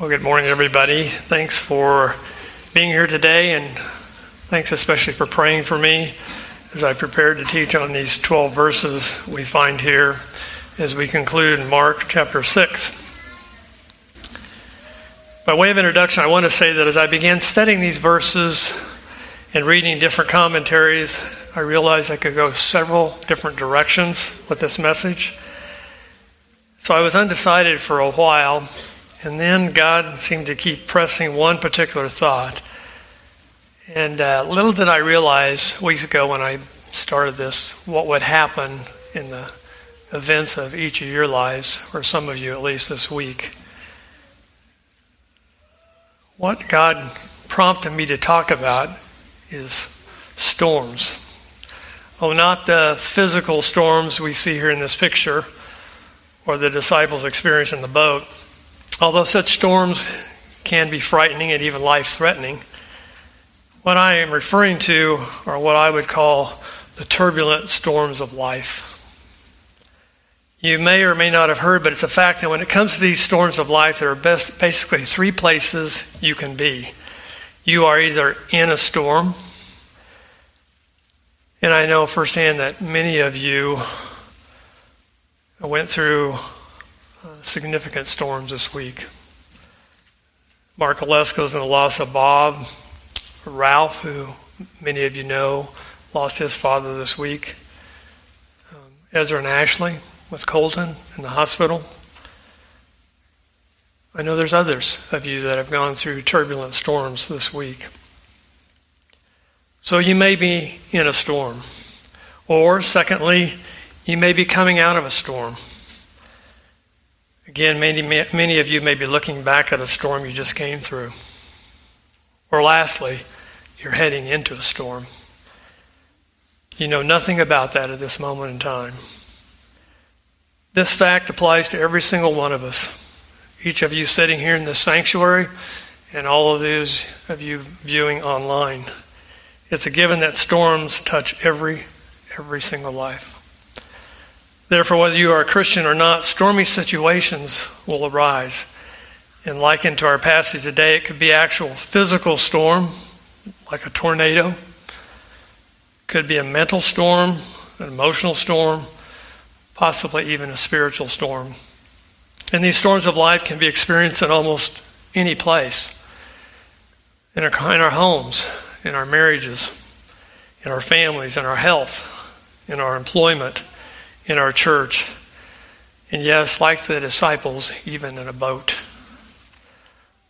Well, good morning, everybody. Thanks for being here today, and thanks especially for praying for me as I prepared to teach on these 12 verses we find here as we conclude Mark chapter 6. By way of introduction, I want to say that as I began studying these verses and reading different commentaries, I realized I could go several different directions with this message. So I was undecided for a while and then God seemed to keep pressing one particular thought. And uh, little did I realize weeks ago when I started this what would happen in the events of each of your lives, or some of you at least this week. What God prompted me to talk about is storms. Oh, not the physical storms we see here in this picture or the disciples' experience in the boat Although such storms can be frightening and even life threatening, what I am referring to are what I would call the turbulent storms of life. You may or may not have heard, but it's a fact that when it comes to these storms of life, there are best, basically three places you can be. You are either in a storm, and I know firsthand that many of you went through significant storms this week. Mark Olesko's in the loss of Bob. Ralph, who many of you know, lost his father this week. Um, Ezra and Ashley with Colton in the hospital. I know there's others of you that have gone through turbulent storms this week. So you may be in a storm. Or, secondly, you may be coming out of a storm. Again, many, many of you may be looking back at a storm you just came through. Or lastly, you're heading into a storm. You know nothing about that at this moment in time. This fact applies to every single one of us. Each of you sitting here in this sanctuary, and all of those of you viewing online. It's a given that storms touch every every single life. Therefore, whether you are a Christian or not, stormy situations will arise. And likened to our passage today, it could be actual physical storm, like a tornado. Could be a mental storm, an emotional storm, possibly even a spiritual storm. And these storms of life can be experienced in almost any place in our, in our homes, in our marriages, in our families, in our health, in our employment in our church. And yes, like the disciples, even in a boat.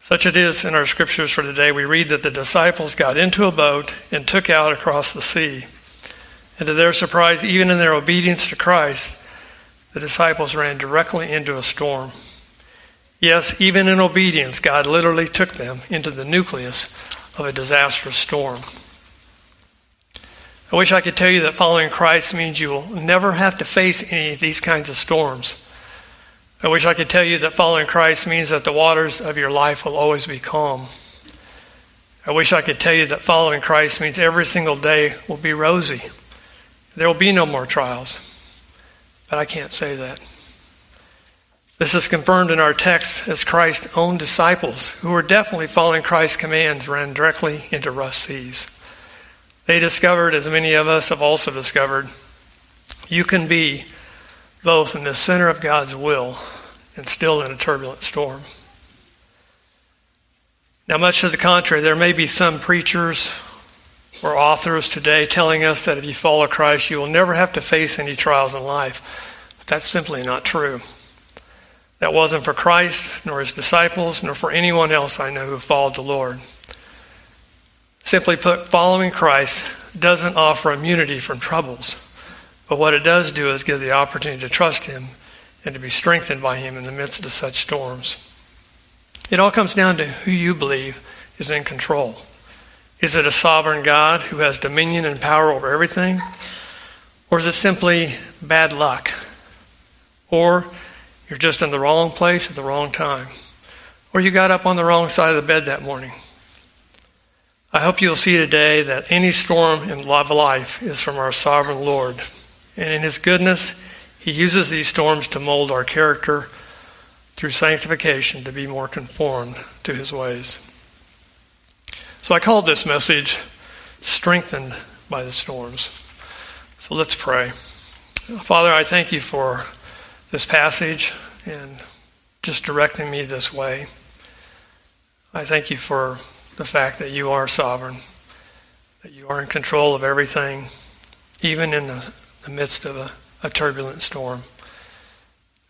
Such it is in our scriptures for today. We read that the disciples got into a boat and took out across the sea. And to their surprise, even in their obedience to Christ, the disciples ran directly into a storm. Yes, even in obedience, God literally took them into the nucleus of a disastrous storm. I wish I could tell you that following Christ means you will never have to face any of these kinds of storms. I wish I could tell you that following Christ means that the waters of your life will always be calm. I wish I could tell you that following Christ means every single day will be rosy. There will be no more trials. But I can't say that. This is confirmed in our text as Christ's own disciples, who were definitely following Christ's commands, ran directly into rough seas. They discovered, as many of us have also discovered, you can be both in the center of God's will and still in a turbulent storm. Now, much to the contrary, there may be some preachers or authors today telling us that if you follow Christ, you will never have to face any trials in life. But that's simply not true. That wasn't for Christ, nor his disciples, nor for anyone else I know who followed the Lord. Simply put, following Christ doesn't offer immunity from troubles, but what it does do is give the opportunity to trust Him and to be strengthened by Him in the midst of such storms. It all comes down to who you believe is in control. Is it a sovereign God who has dominion and power over everything? Or is it simply bad luck? Or you're just in the wrong place at the wrong time? Or you got up on the wrong side of the bed that morning? I hope you'll see today that any storm in love life is from our sovereign Lord. And in His goodness, He uses these storms to mold our character through sanctification to be more conformed to his ways. So I called this message Strengthened by the Storms. So let's pray. Father, I thank you for this passage and just directing me this way. I thank you for the fact that you are sovereign, that you are in control of everything, even in the, the midst of a, a turbulent storm.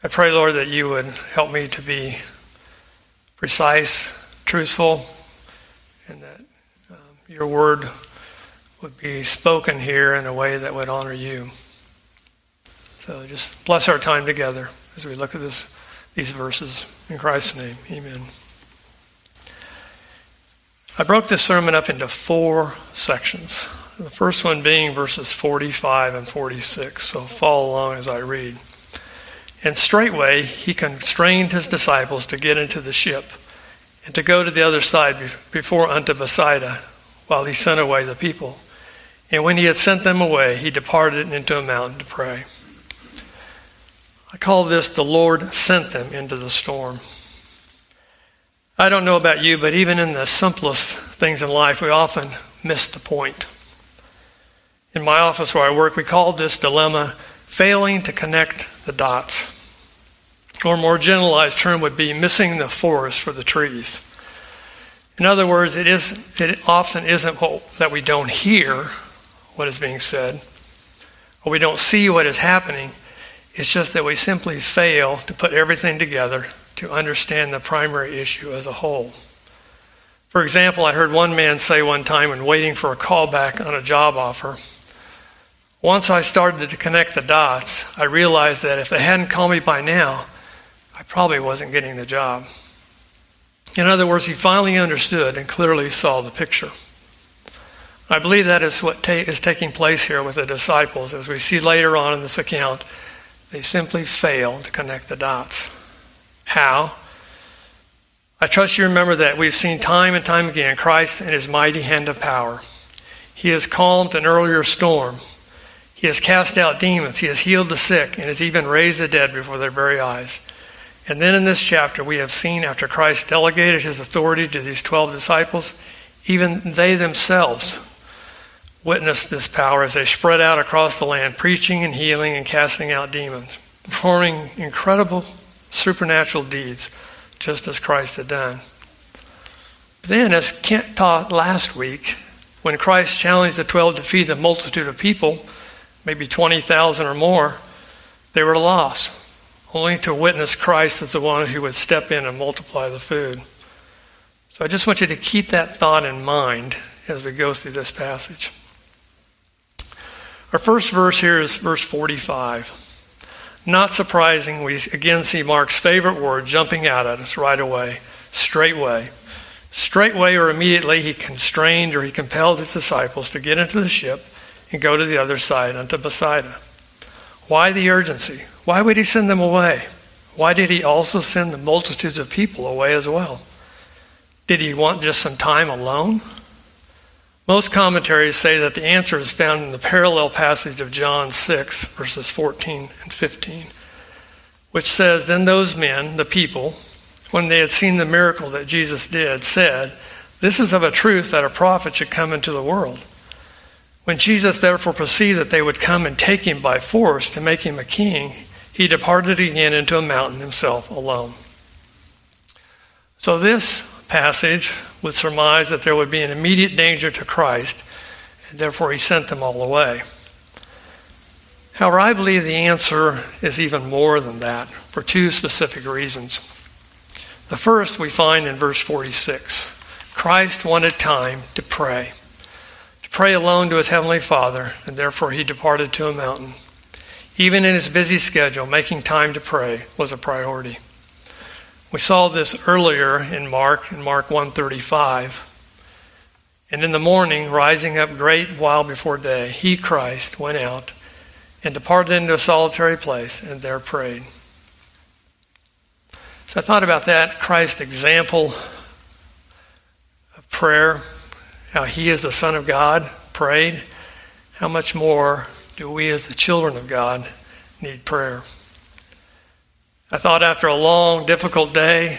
I pray, Lord, that you would help me to be precise, truthful, and that um, your word would be spoken here in a way that would honor you. So just bless our time together as we look at this, these verses. In Christ's name, amen. I broke this sermon up into four sections. The first one being verses 45 and 46, so follow along as I read. And straightway he constrained his disciples to get into the ship and to go to the other side before unto Bethsaida, while he sent away the people. And when he had sent them away, he departed into a mountain to pray. I call this the Lord sent them into the storm. I don't know about you, but even in the simplest things in life, we often miss the point. In my office where I work, we call this dilemma failing to connect the dots. Or a more generalized term would be missing the forest for the trees. In other words, it, is, it often isn't what, that we don't hear what is being said, or we don't see what is happening. It's just that we simply fail to put everything together to understand the primary issue as a whole. For example, I heard one man say one time when waiting for a callback on a job offer, once I started to connect the dots, I realized that if they hadn't called me by now, I probably wasn't getting the job. In other words, he finally understood and clearly saw the picture. I believe that is what ta- is taking place here with the disciples. As we see later on in this account, they simply fail to connect the dots. How? I trust you remember that we've seen time and time again Christ and his mighty hand of power. He has calmed an earlier storm. He has cast out demons. He has healed the sick and has even raised the dead before their very eyes. And then in this chapter, we have seen after Christ delegated his authority to these 12 disciples, even they themselves witnessed this power as they spread out across the land, preaching and healing and casting out demons, performing incredible supernatural deeds, just as Christ had done. Then, as Kent taught last week, when Christ challenged the 12 to feed the multitude of people, maybe 20,000 or more, they were lost, only to witness Christ as the one who would step in and multiply the food. So I just want you to keep that thought in mind as we go through this passage. Our first verse here is verse 45. Not surprising, we again see Mark's favorite word jumping out at us right away straightway. Straightway or immediately, he constrained or he compelled his disciples to get into the ship and go to the other side unto Bethsaida. Why the urgency? Why would he send them away? Why did he also send the multitudes of people away as well? Did he want just some time alone? Most commentaries say that the answer is found in the parallel passage of John 6, verses 14 and 15, which says, Then those men, the people, when they had seen the miracle that Jesus did, said, This is of a truth that a prophet should come into the world. When Jesus therefore perceived that they would come and take him by force to make him a king, he departed again into a mountain himself alone. So, this passage would surmise that there would be an immediate danger to Christ, and therefore he sent them all away. However, I believe the answer is even more than that for two specific reasons. The first we find in verse 46 Christ wanted time to pray to pray alone to his heavenly Father, and therefore he departed to a mountain. Even in his busy schedule, making time to pray was a priority. We saw this earlier in Mark, in Mark 135. And in the morning, rising up great while before day, he, Christ, went out and departed into a solitary place and there prayed. So I thought about that Christ's example of prayer how he, as the Son of God, prayed, how much more do we, as the children of God, need prayer? I thought after a long, difficult day,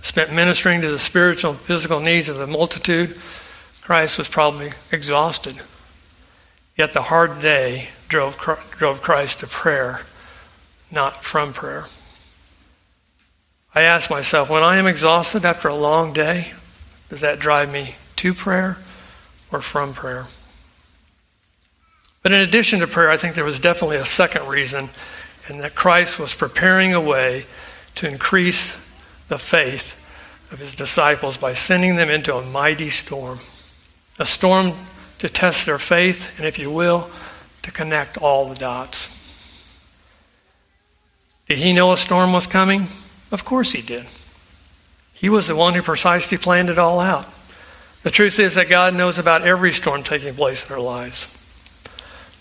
spent ministering to the spiritual and physical needs of the multitude, Christ was probably exhausted. Yet the hard day drove, drove Christ to prayer, not from prayer. I ask myself, when I am exhausted after a long day, does that drive me to prayer or from prayer? But in addition to prayer, I think there was definitely a second reason, and that Christ was preparing a way to increase the faith of his disciples by sending them into a mighty storm. A storm to test their faith, and if you will, to connect all the dots. Did he know a storm was coming? Of course he did. He was the one who precisely planned it all out. The truth is that God knows about every storm taking place in our lives.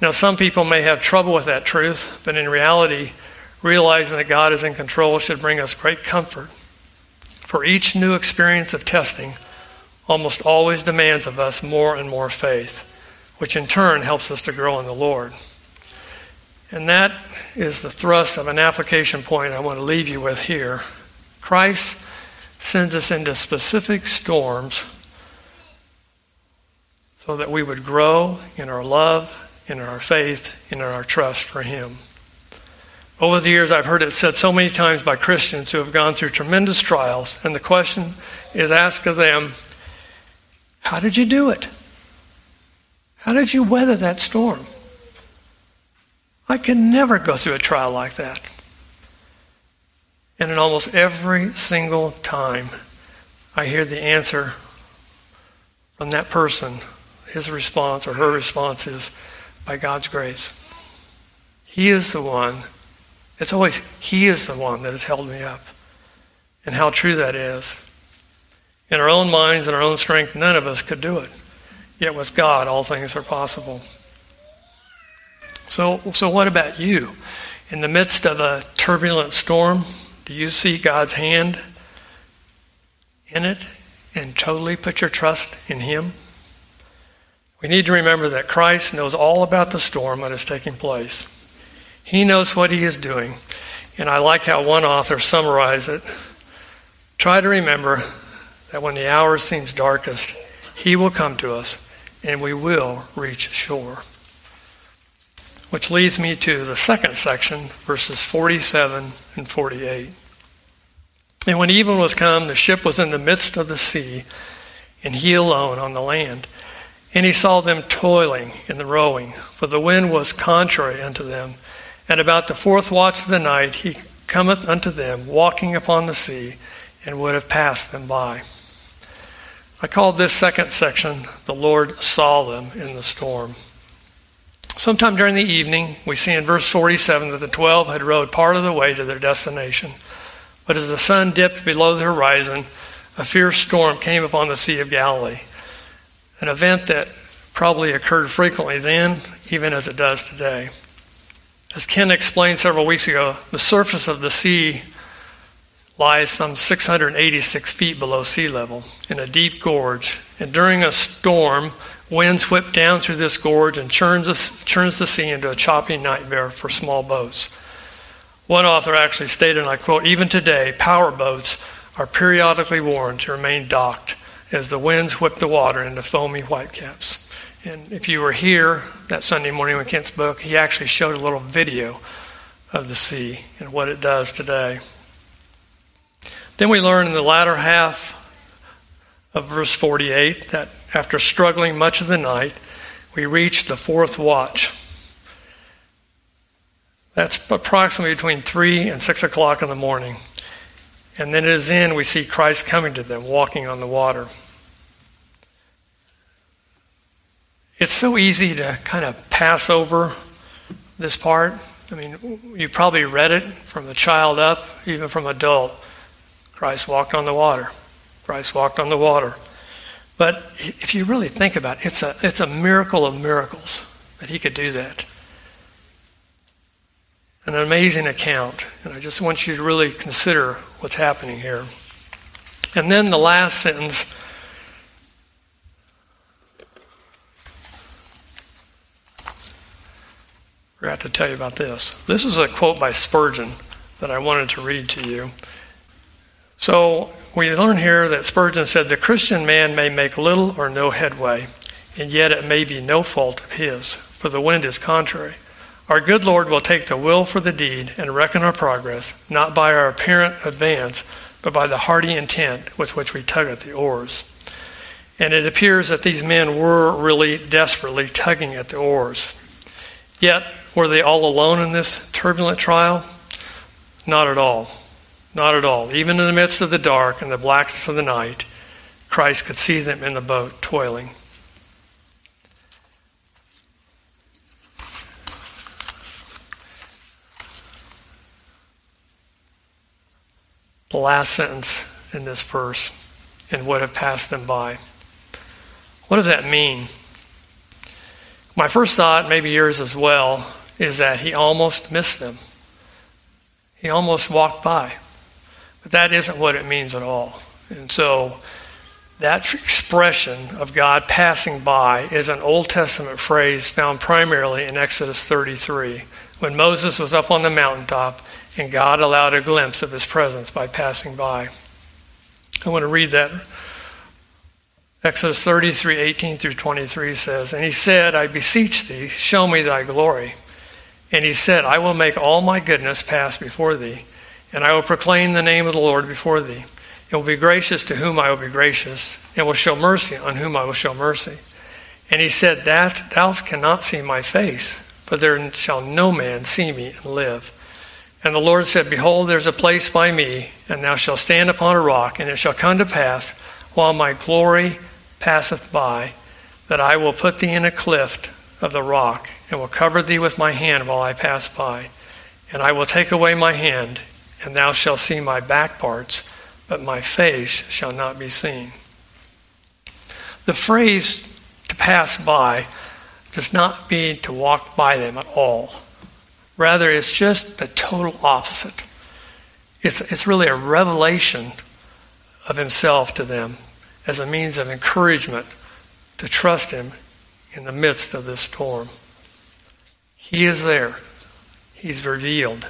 Now, some people may have trouble with that truth, but in reality, realizing that God is in control should bring us great comfort. For each new experience of testing almost always demands of us more and more faith, which in turn helps us to grow in the Lord. And that is the thrust of an application point I want to leave you with here. Christ sends us into specific storms so that we would grow in our love, in our faith, in our trust for Him. Over the years, I've heard it said so many times by Christians who have gone through tremendous trials, and the question is asked of them How did you do it? How did you weather that storm? I can never go through a trial like that. And in almost every single time, I hear the answer from that person. His response or her response is, by God's grace. He is the one, it's always, He is the one that has held me up. And how true that is. In our own minds and our own strength, none of us could do it. Yet with God, all things are possible. So, so what about you? In the midst of a turbulent storm, do you see God's hand in it and totally put your trust in Him? We need to remember that Christ knows all about the storm that is taking place. He knows what He is doing. And I like how one author summarized it. Try to remember that when the hour seems darkest, He will come to us and we will reach shore. Which leads me to the second section, verses 47 and 48. And when even was come, the ship was in the midst of the sea, and he alone on the land. And he saw them toiling in the rowing, for the wind was contrary unto them. And about the fourth watch of the night he cometh unto them, walking upon the sea, and would have passed them by. I called this second section, The Lord Saw Them in the Storm. Sometime during the evening, we see in verse 47 that the twelve had rowed part of the way to their destination. But as the sun dipped below the horizon, a fierce storm came upon the Sea of Galilee, an event that probably occurred frequently then, even as it does today. As Kent explained several weeks ago, the surface of the sea lies some 686 feet below sea level in a deep gorge, and during a storm, Winds whip down through this gorge and churns the, churns the sea into a choppy nightmare for small boats. One author actually stated, and I quote, even today, power boats are periodically warned to remain docked as the winds whip the water into foamy whitecaps. And if you were here that Sunday morning when Kent spoke, he actually showed a little video of the sea and what it does today. Then we learn in the latter half of verse 48 that after struggling much of the night, we reach the fourth watch. That's approximately between 3 and 6 o'clock in the morning. And then it is end, we see Christ coming to them, walking on the water. It's so easy to kind of pass over this part. I mean, you probably read it from the child up, even from adult. Christ walked on the water. Christ walked on the water. But if you really think about it, it's a, it's a miracle of miracles that he could do that. An amazing account. And I just want you to really consider what's happening here. And then the last sentence. I forgot to tell you about this. This is a quote by Spurgeon. that I wanted to read to you. So we learn here that Spurgeon said the Christian man may make little or no headway, and yet it may be no fault of his, for the wind is contrary. Our good Lord will take the will for the deed and reckon our progress, not by our apparent advance, but by the hearty intent with which we tug at the oars. And it appears that these men were really desperately tugging at the oars. Yet, were they all alone in this turbulent trial? Not at all. Not at all. Even in the midst of the dark and the blackness of the night, Christ could see them in the boat toiling. The last sentence in this verse and would have passed them by. What does that mean? My first thought, maybe yours as well, is that he almost missed them. He almost walked by. But that isn't what it means at all. And so that expression of God passing by is an Old Testament phrase found primarily in Exodus 33. When Moses was up on the mountaintop and God allowed a glimpse of his presence by passing by. I want to read that. Exodus 33, 18 through 23 says, And he said, I beseech thee, show me thy glory. And he said, I will make all my goodness pass before thee, and I will proclaim the name of the Lord before thee. It will be gracious to whom I will be gracious, and will show mercy on whom I will show mercy. And he said, That thou cannot see my face, for there shall no man see me and live. And the Lord said, Behold, there's a place by me, and thou shalt stand upon a rock, and it shall come to pass, while my glory passeth by, that I will put thee in a cleft of the rock, and will cover thee with my hand while I pass by. And I will take away my hand, and thou shalt see my back parts, but my face shall not be seen. The phrase to pass by does not mean to walk by them at all. Rather, it's just the total opposite. It's, it's really a revelation of himself to them as a means of encouragement to trust him in the midst of this storm. He is there. He's revealed.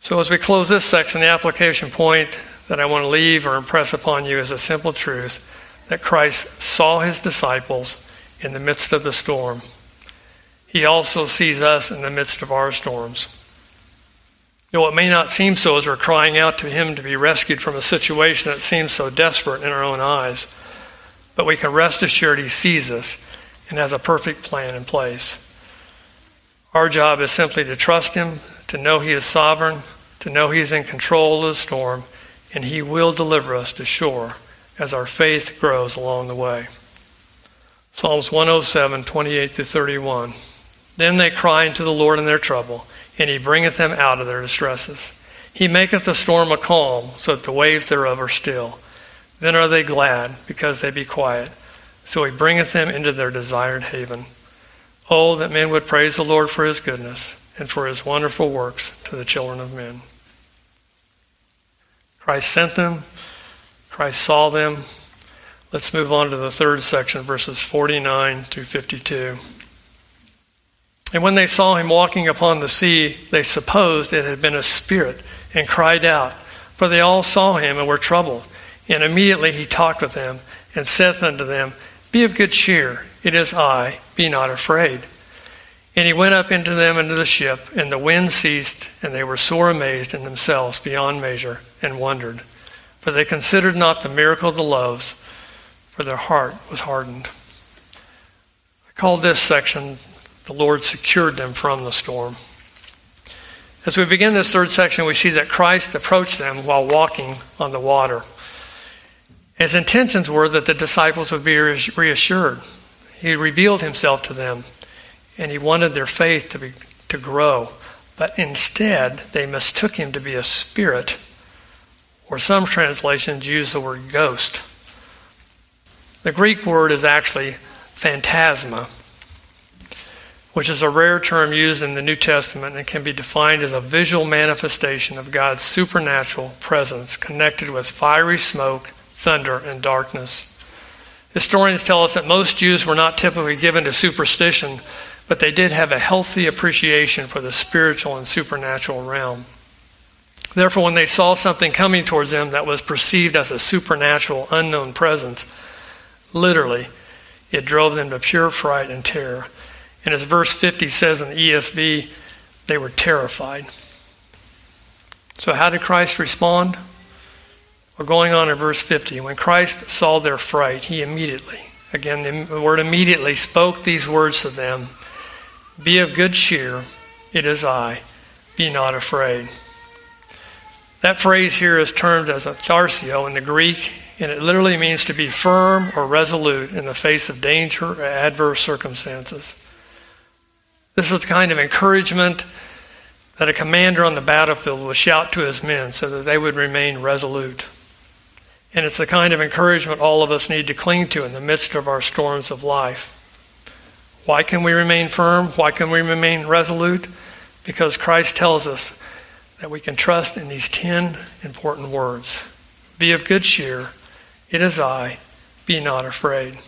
So, as we close this section, the application point that I want to leave or impress upon you is a simple truth that Christ saw his disciples in the midst of the storm. He also sees us in the midst of our storms. Though it may not seem so as we're crying out to Him to be rescued from a situation that seems so desperate in our own eyes, but we can rest assured He sees us and has a perfect plan in place. Our job is simply to trust Him, to know He is sovereign, to know He is in control of the storm, and He will deliver us to shore as our faith grows along the way. Psalms 107, 28 to 31. Then they cry unto the Lord in their trouble, and he bringeth them out of their distresses. He maketh the storm a calm, so that the waves thereof are still. Then are they glad, because they be quiet. So he bringeth them into their desired haven. Oh, that men would praise the Lord for his goodness, and for his wonderful works to the children of men. Christ sent them, Christ saw them. Let's move on to the third section, verses 49 to 52. And when they saw him walking upon the sea, they supposed it had been a spirit and cried out, for they all saw him and were troubled. And immediately he talked with them and saith unto them, Be of good cheer, it is I, be not afraid. And he went up into them into the ship, and the wind ceased, and they were sore amazed in themselves beyond measure, and wondered. For they considered not the miracle of the loaves, for their heart was hardened. I call this section the Lord secured them from the storm. As we begin this third section, we see that Christ approached them while walking on the water. His intentions were that the disciples would be reassured. He revealed himself to them, and he wanted their faith to, be, to grow. But instead, they mistook him to be a spirit, or some translations use the word ghost. The Greek word is actually phantasma which is a rare term used in the New Testament and can be defined as a visual manifestation of God's supernatural presence connected with fiery smoke, thunder, and darkness. Historians tell us that most Jews were not typically given to superstition, but they did have a healthy appreciation for the spiritual and supernatural realm. Therefore, when they saw something coming towards them that was perceived as a supernatural, unknown presence, literally, it drove them to pure fright and terror. And as verse 50 says in the ESV, they were terrified. So, how did Christ respond? We're going on in verse 50. When Christ saw their fright, he immediately, again, the word immediately spoke these words to them Be of good cheer, it is I, be not afraid. That phrase here is termed as a tharsio in the Greek, and it literally means to be firm or resolute in the face of danger or adverse circumstances. This is the kind of encouragement that a commander on the battlefield would shout to his men so that they would remain resolute. And it's the kind of encouragement all of us need to cling to in the midst of our storms of life. Why can we remain firm? Why can we remain resolute? Because Christ tells us that we can trust in these 10 important words Be of good cheer, it is I, be not afraid.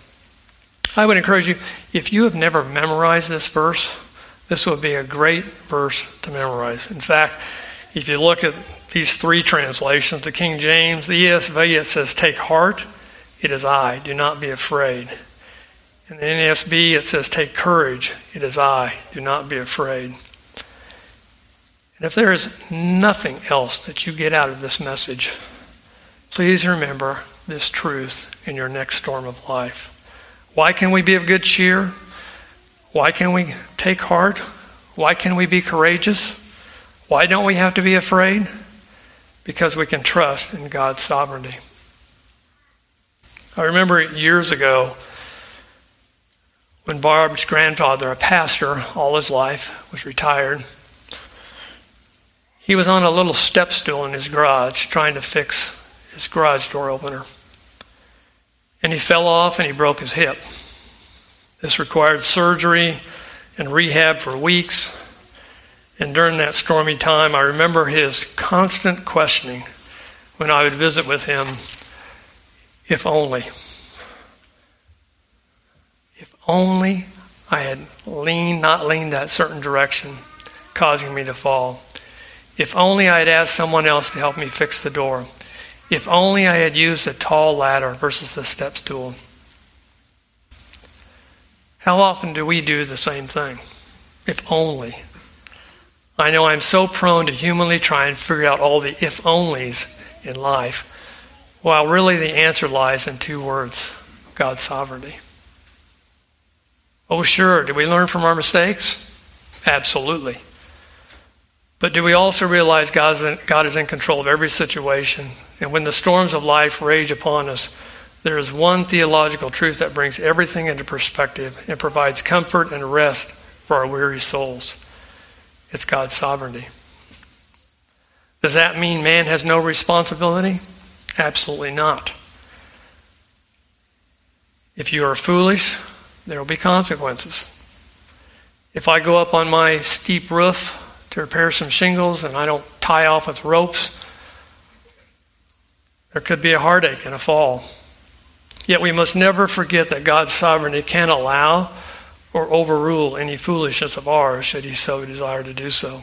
I would encourage you, if you have never memorized this verse, this would be a great verse to memorize. In fact, if you look at these three translations, the King James, the ESV, it says, Take heart, it is I, do not be afraid. In the NASB, it says, Take courage, it is I, do not be afraid. And if there is nothing else that you get out of this message, please remember this truth in your next storm of life. Why can we be of good cheer? Why can we take heart? Why can we be courageous? Why don't we have to be afraid? Because we can trust in God's sovereignty. I remember years ago when Barb's grandfather, a pastor all his life, was retired. He was on a little step stool in his garage trying to fix his garage door opener. And he fell off and he broke his hip. This required surgery and rehab for weeks. And during that stormy time, I remember his constant questioning when I would visit with him if only. If only I had leaned, not leaned that certain direction, causing me to fall. If only I had asked someone else to help me fix the door. If only I had used a tall ladder versus the step stool. How often do we do the same thing? If only. I know I'm so prone to humanly try and figure out all the if onlys in life, while really the answer lies in two words God's sovereignty. Oh, sure, did we learn from our mistakes? Absolutely. But do we also realize God is in control of every situation? And when the storms of life rage upon us, there is one theological truth that brings everything into perspective and provides comfort and rest for our weary souls. It's God's sovereignty. Does that mean man has no responsibility? Absolutely not. If you are foolish, there will be consequences. If I go up on my steep roof to repair some shingles and I don't tie off with ropes, there could be a heartache and a fall. Yet we must never forget that God's sovereignty can allow or overrule any foolishness of ours should he so desire to do so.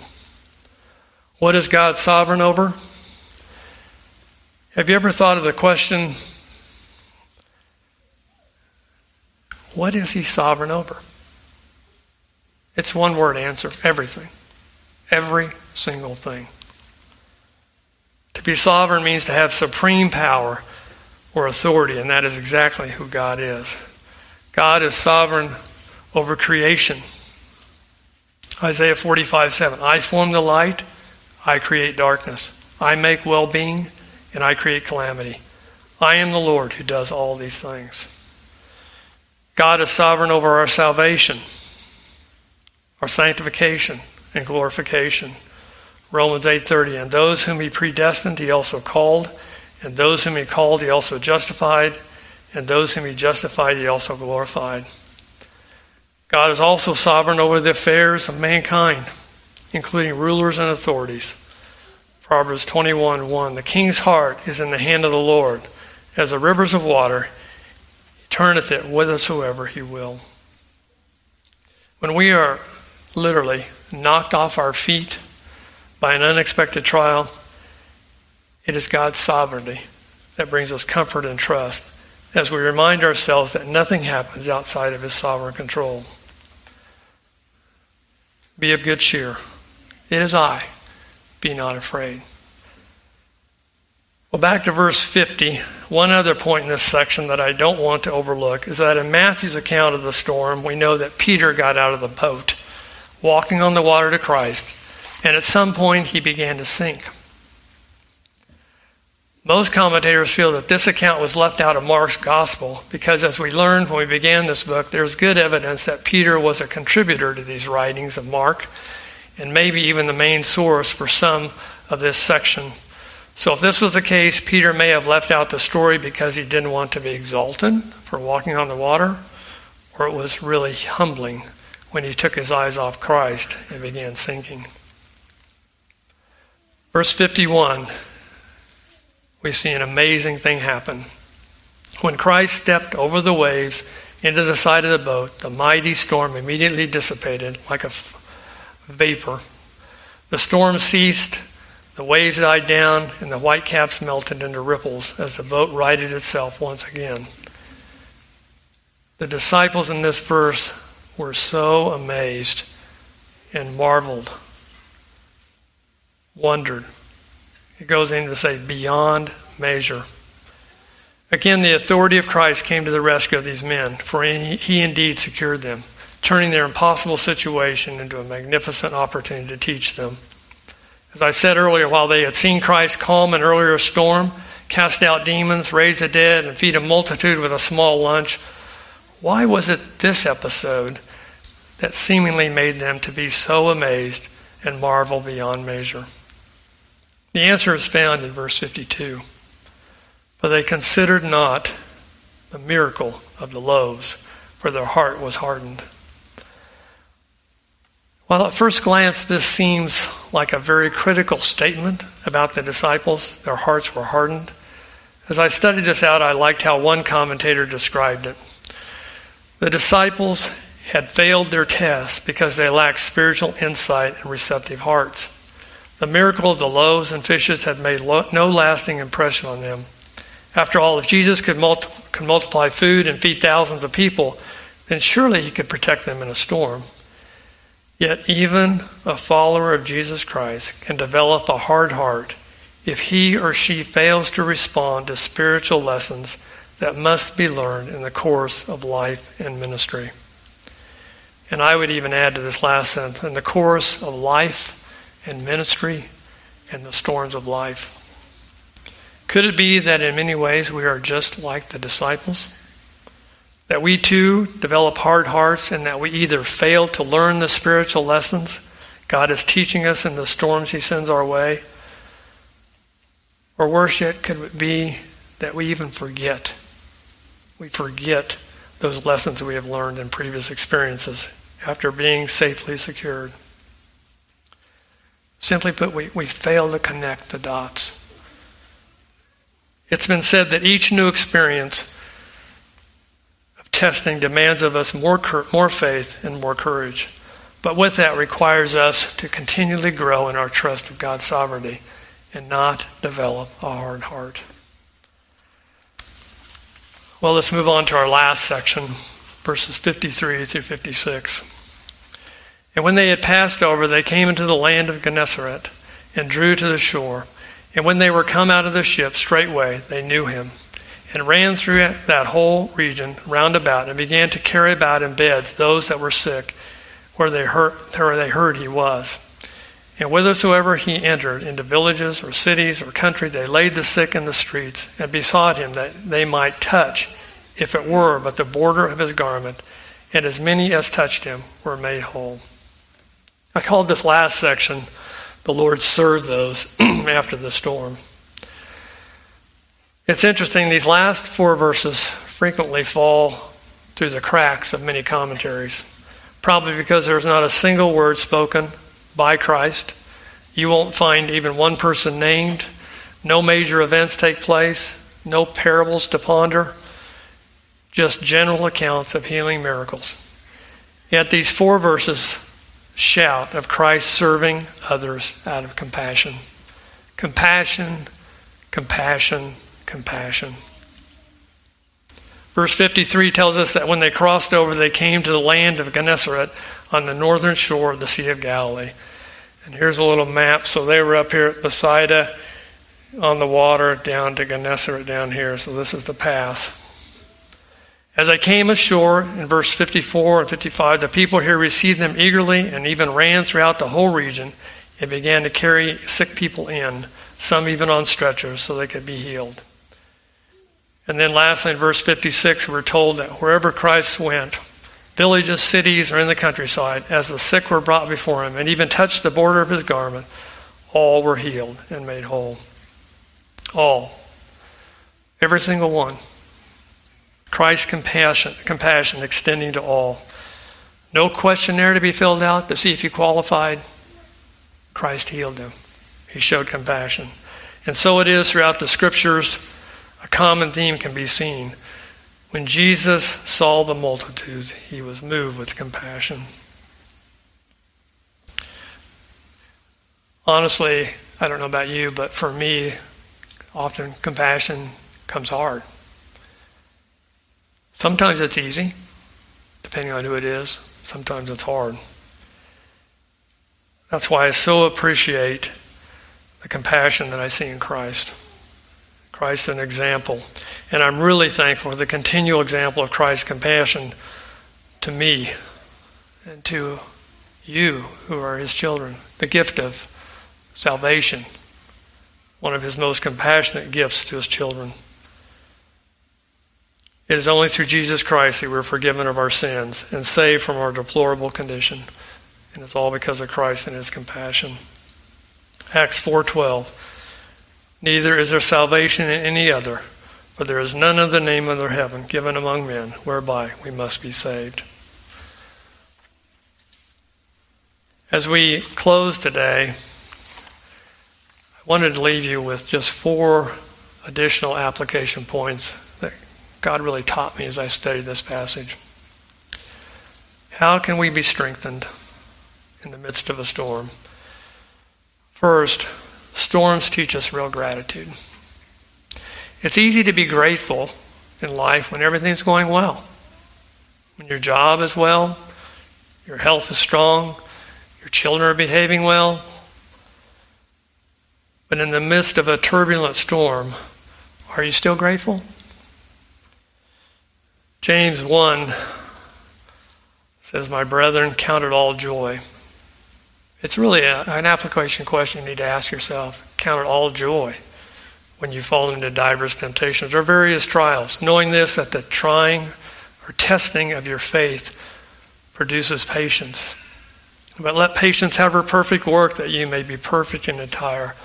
What is God sovereign over? Have you ever thought of the question, what is he sovereign over? It's one word answer everything. Every single thing. To be sovereign means to have supreme power or authority, and that is exactly who God is. God is sovereign over creation. Isaiah 45 7. I form the light, I create darkness. I make well being, and I create calamity. I am the Lord who does all these things. God is sovereign over our salvation, our sanctification, and glorification. Romans 8:30 and those whom he predestined he also called and those whom he called, he also justified. And those whom he justified, he also glorified. God is also sovereign over the affairs of mankind, including rulers and authorities. Proverbs 21 1. The king's heart is in the hand of the Lord, as the rivers of water. He turneth it whithersoever he will. When we are literally knocked off our feet by an unexpected trial, it is God's sovereignty that brings us comfort and trust as we remind ourselves that nothing happens outside of His sovereign control. Be of good cheer. It is I. Be not afraid. Well, back to verse 50. One other point in this section that I don't want to overlook is that in Matthew's account of the storm, we know that Peter got out of the boat, walking on the water to Christ, and at some point he began to sink. Most commentators feel that this account was left out of Mark's gospel because, as we learned when we began this book, there's good evidence that Peter was a contributor to these writings of Mark and maybe even the main source for some of this section. So, if this was the case, Peter may have left out the story because he didn't want to be exalted for walking on the water, or it was really humbling when he took his eyes off Christ and began sinking. Verse 51 we see an amazing thing happen. When Christ stepped over the waves into the side of the boat, the mighty storm immediately dissipated like a f- vapor. The storm ceased, the waves died down, and the white caps melted into ripples as the boat righted itself once again. The disciples in this verse were so amazed and marveled, wondered it goes in to say, beyond measure. Again, the authority of Christ came to the rescue of these men, for he indeed secured them, turning their impossible situation into a magnificent opportunity to teach them. As I said earlier, while they had seen Christ calm an earlier storm, cast out demons, raise the dead, and feed a multitude with a small lunch, why was it this episode that seemingly made them to be so amazed and marvel beyond measure? The answer is found in verse 52. For they considered not the miracle of the loaves, for their heart was hardened. While at first glance this seems like a very critical statement about the disciples, their hearts were hardened. As I studied this out, I liked how one commentator described it. The disciples had failed their test because they lacked spiritual insight and receptive hearts. The miracle of the loaves and fishes had made no lasting impression on them. After all, if Jesus could, could multiply food and feed thousands of people, then surely he could protect them in a storm. Yet, even a follower of Jesus Christ can develop a hard heart if he or she fails to respond to spiritual lessons that must be learned in the course of life and ministry. And I would even add to this last sentence in the course of life and ministry and the storms of life. Could it be that in many ways we are just like the disciples? That we too develop hard hearts and that we either fail to learn the spiritual lessons God is teaching us in the storms He sends our way, or worse yet, could it be that we even forget? We forget those lessons we have learned in previous experiences after being safely secured. Simply put, we, we fail to connect the dots. It's been said that each new experience of testing demands of us more, more faith and more courage. But with that requires us to continually grow in our trust of God's sovereignty and not develop a hard heart. Well, let's move on to our last section, verses 53 through 56. And when they had passed over, they came into the land of Gennesaret and drew to the shore. And when they were come out of the ship, straightway they knew him, and ran through that whole region round about, and began to carry about in beds those that were sick, where they heard, where they heard he was. And whithersoever he entered, into villages or cities or country, they laid the sick in the streets, and besought him that they might touch, if it were but the border of his garment. And as many as touched him were made whole. I called this last section, The Lord Served Those After the Storm. It's interesting, these last four verses frequently fall through the cracks of many commentaries, probably because there's not a single word spoken by Christ. You won't find even one person named. No major events take place. No parables to ponder. Just general accounts of healing miracles. Yet these four verses shout of Christ serving others out of compassion. Compassion, compassion, compassion. Verse 53 tells us that when they crossed over, they came to the land of Gennesaret on the northern shore of the Sea of Galilee. And here's a little map. So they were up here at Bethsaida uh, on the water down to Gennesaret down here. So this is the path. As I came ashore, in verse 54 and 55, the people here received them eagerly and even ran throughout the whole region and began to carry sick people in, some even on stretchers, so they could be healed. And then lastly, in verse 56, we're told that wherever Christ went, villages, cities, or in the countryside, as the sick were brought before him and even touched the border of his garment, all were healed and made whole. All. Every single one. Christ's compassion, compassion extending to all. No questionnaire to be filled out to see if you qualified. Christ healed them. He showed compassion. And so it is throughout the scriptures a common theme can be seen. When Jesus saw the multitudes, he was moved with compassion. Honestly, I don't know about you, but for me, often compassion comes hard. Sometimes it's easy, depending on who it is. Sometimes it's hard. That's why I so appreciate the compassion that I see in Christ. Christ an example. And I'm really thankful for the continual example of Christ's compassion to me and to you who are his children. The gift of salvation, one of his most compassionate gifts to his children. It is only through Jesus Christ that we're forgiven of our sins and saved from our deplorable condition. And it's all because of Christ and his compassion. Acts 4:12 Neither is there salvation in any other, for there is none other name under heaven given among men whereby we must be saved. As we close today, I wanted to leave you with just four additional application points God really taught me as I studied this passage. How can we be strengthened in the midst of a storm? First, Storms teach us real gratitude. It's easy to be grateful in life when everything's going well. When your job is well, your health is strong, your children are behaving well. But in the midst of a turbulent storm, are you still grateful? James 1 says, My brethren, count it all joy it's really a, an application question you need to ask yourself. Count it all joy when you fall into diverse temptations or various trials, knowing this that the trying or testing of your faith produces patience. But let patience have her perfect work that you may be perfect and entire,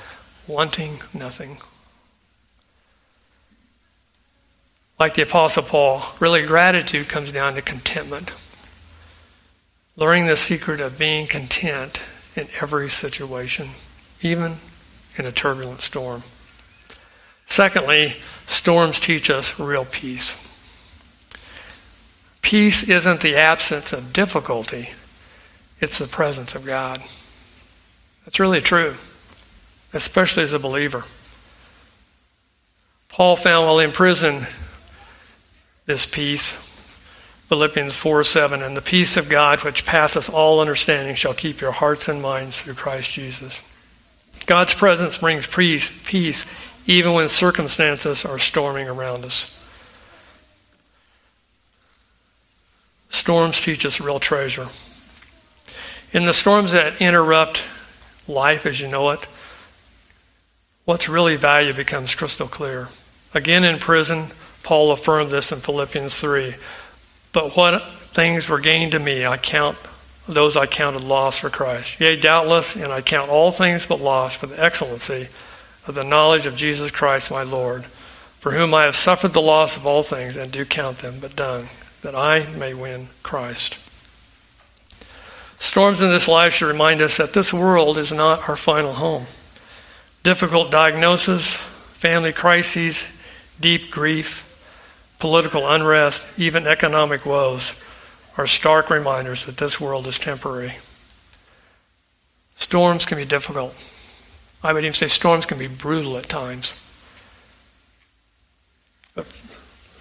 wanting nothing. Like the Apostle Paul, really gratitude comes down to contentment. Learning the secret of being content in every situation, even in a turbulent storm. Secondly, storms teach us real peace. Peace isn't the absence of difficulty, it's the presence of God. That's really true, especially as a believer. Paul found while in prison this peace Philippians 4 7, and the peace of God, which passeth all understanding, shall keep your hearts and minds through Christ Jesus. God's presence brings peace, peace even when circumstances are storming around us. Storms teach us real treasure. In the storms that interrupt life as you know it, what's really valued becomes crystal clear. Again, in prison, Paul affirmed this in Philippians 3. But what things were gained to me, I count those I counted loss for Christ. Yea, doubtless, and I count all things but loss for the excellency of the knowledge of Jesus Christ my Lord, for whom I have suffered the loss of all things and do count them but dung, that I may win Christ. Storms in this life should remind us that this world is not our final home. Difficult diagnosis, family crises, deep grief, political unrest, even economic woes are stark reminders that this world is temporary. Storms can be difficult. I would even say storms can be brutal at times. But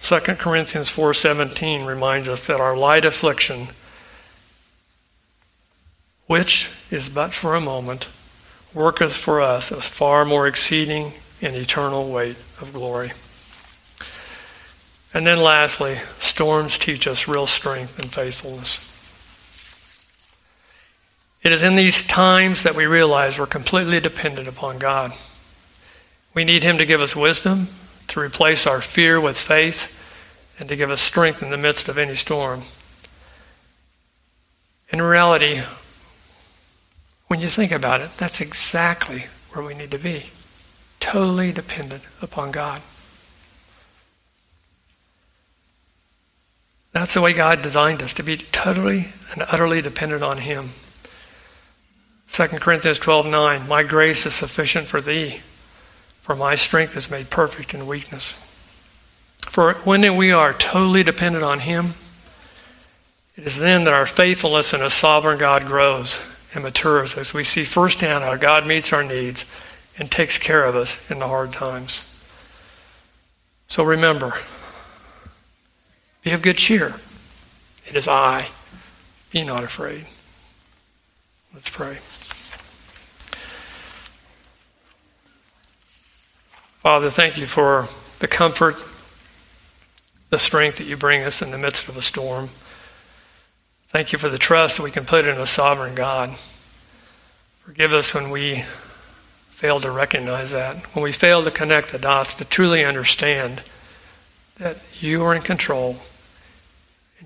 2 Corinthians 4:17 reminds us that our light affliction which is but for a moment worketh for us a far more exceeding and eternal weight of glory. And then lastly, storms teach us real strength and faithfulness. It is in these times that we realize we're completely dependent upon God. We need Him to give us wisdom, to replace our fear with faith, and to give us strength in the midst of any storm. In reality, when you think about it, that's exactly where we need to be totally dependent upon God. That's the way God designed us, to be totally and utterly dependent on Him. 2 Corinthians 12 9, My grace is sufficient for thee, for my strength is made perfect in weakness. For when we are totally dependent on Him, it is then that our faithfulness in a sovereign God grows and matures as we see firsthand how God meets our needs and takes care of us in the hard times. So remember, be of good cheer. It is I. Be not afraid. Let's pray. Father, thank you for the comfort, the strength that you bring us in the midst of a storm. Thank you for the trust that we can put in a sovereign God. Forgive us when we fail to recognize that, when we fail to connect the dots, to truly understand that you are in control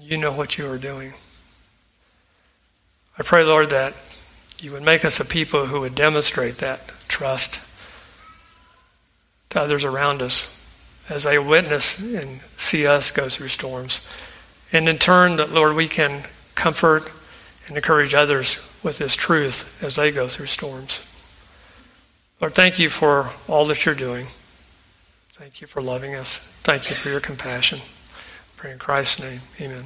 you know what you are doing. I pray, Lord, that you would make us a people who would demonstrate that trust to others around us as they witness and see us go through storms. And in turn, that, Lord, we can comfort and encourage others with this truth as they go through storms. Lord, thank you for all that you're doing. Thank you for loving us. Thank you for your compassion. Pray in Christ's name. Amen.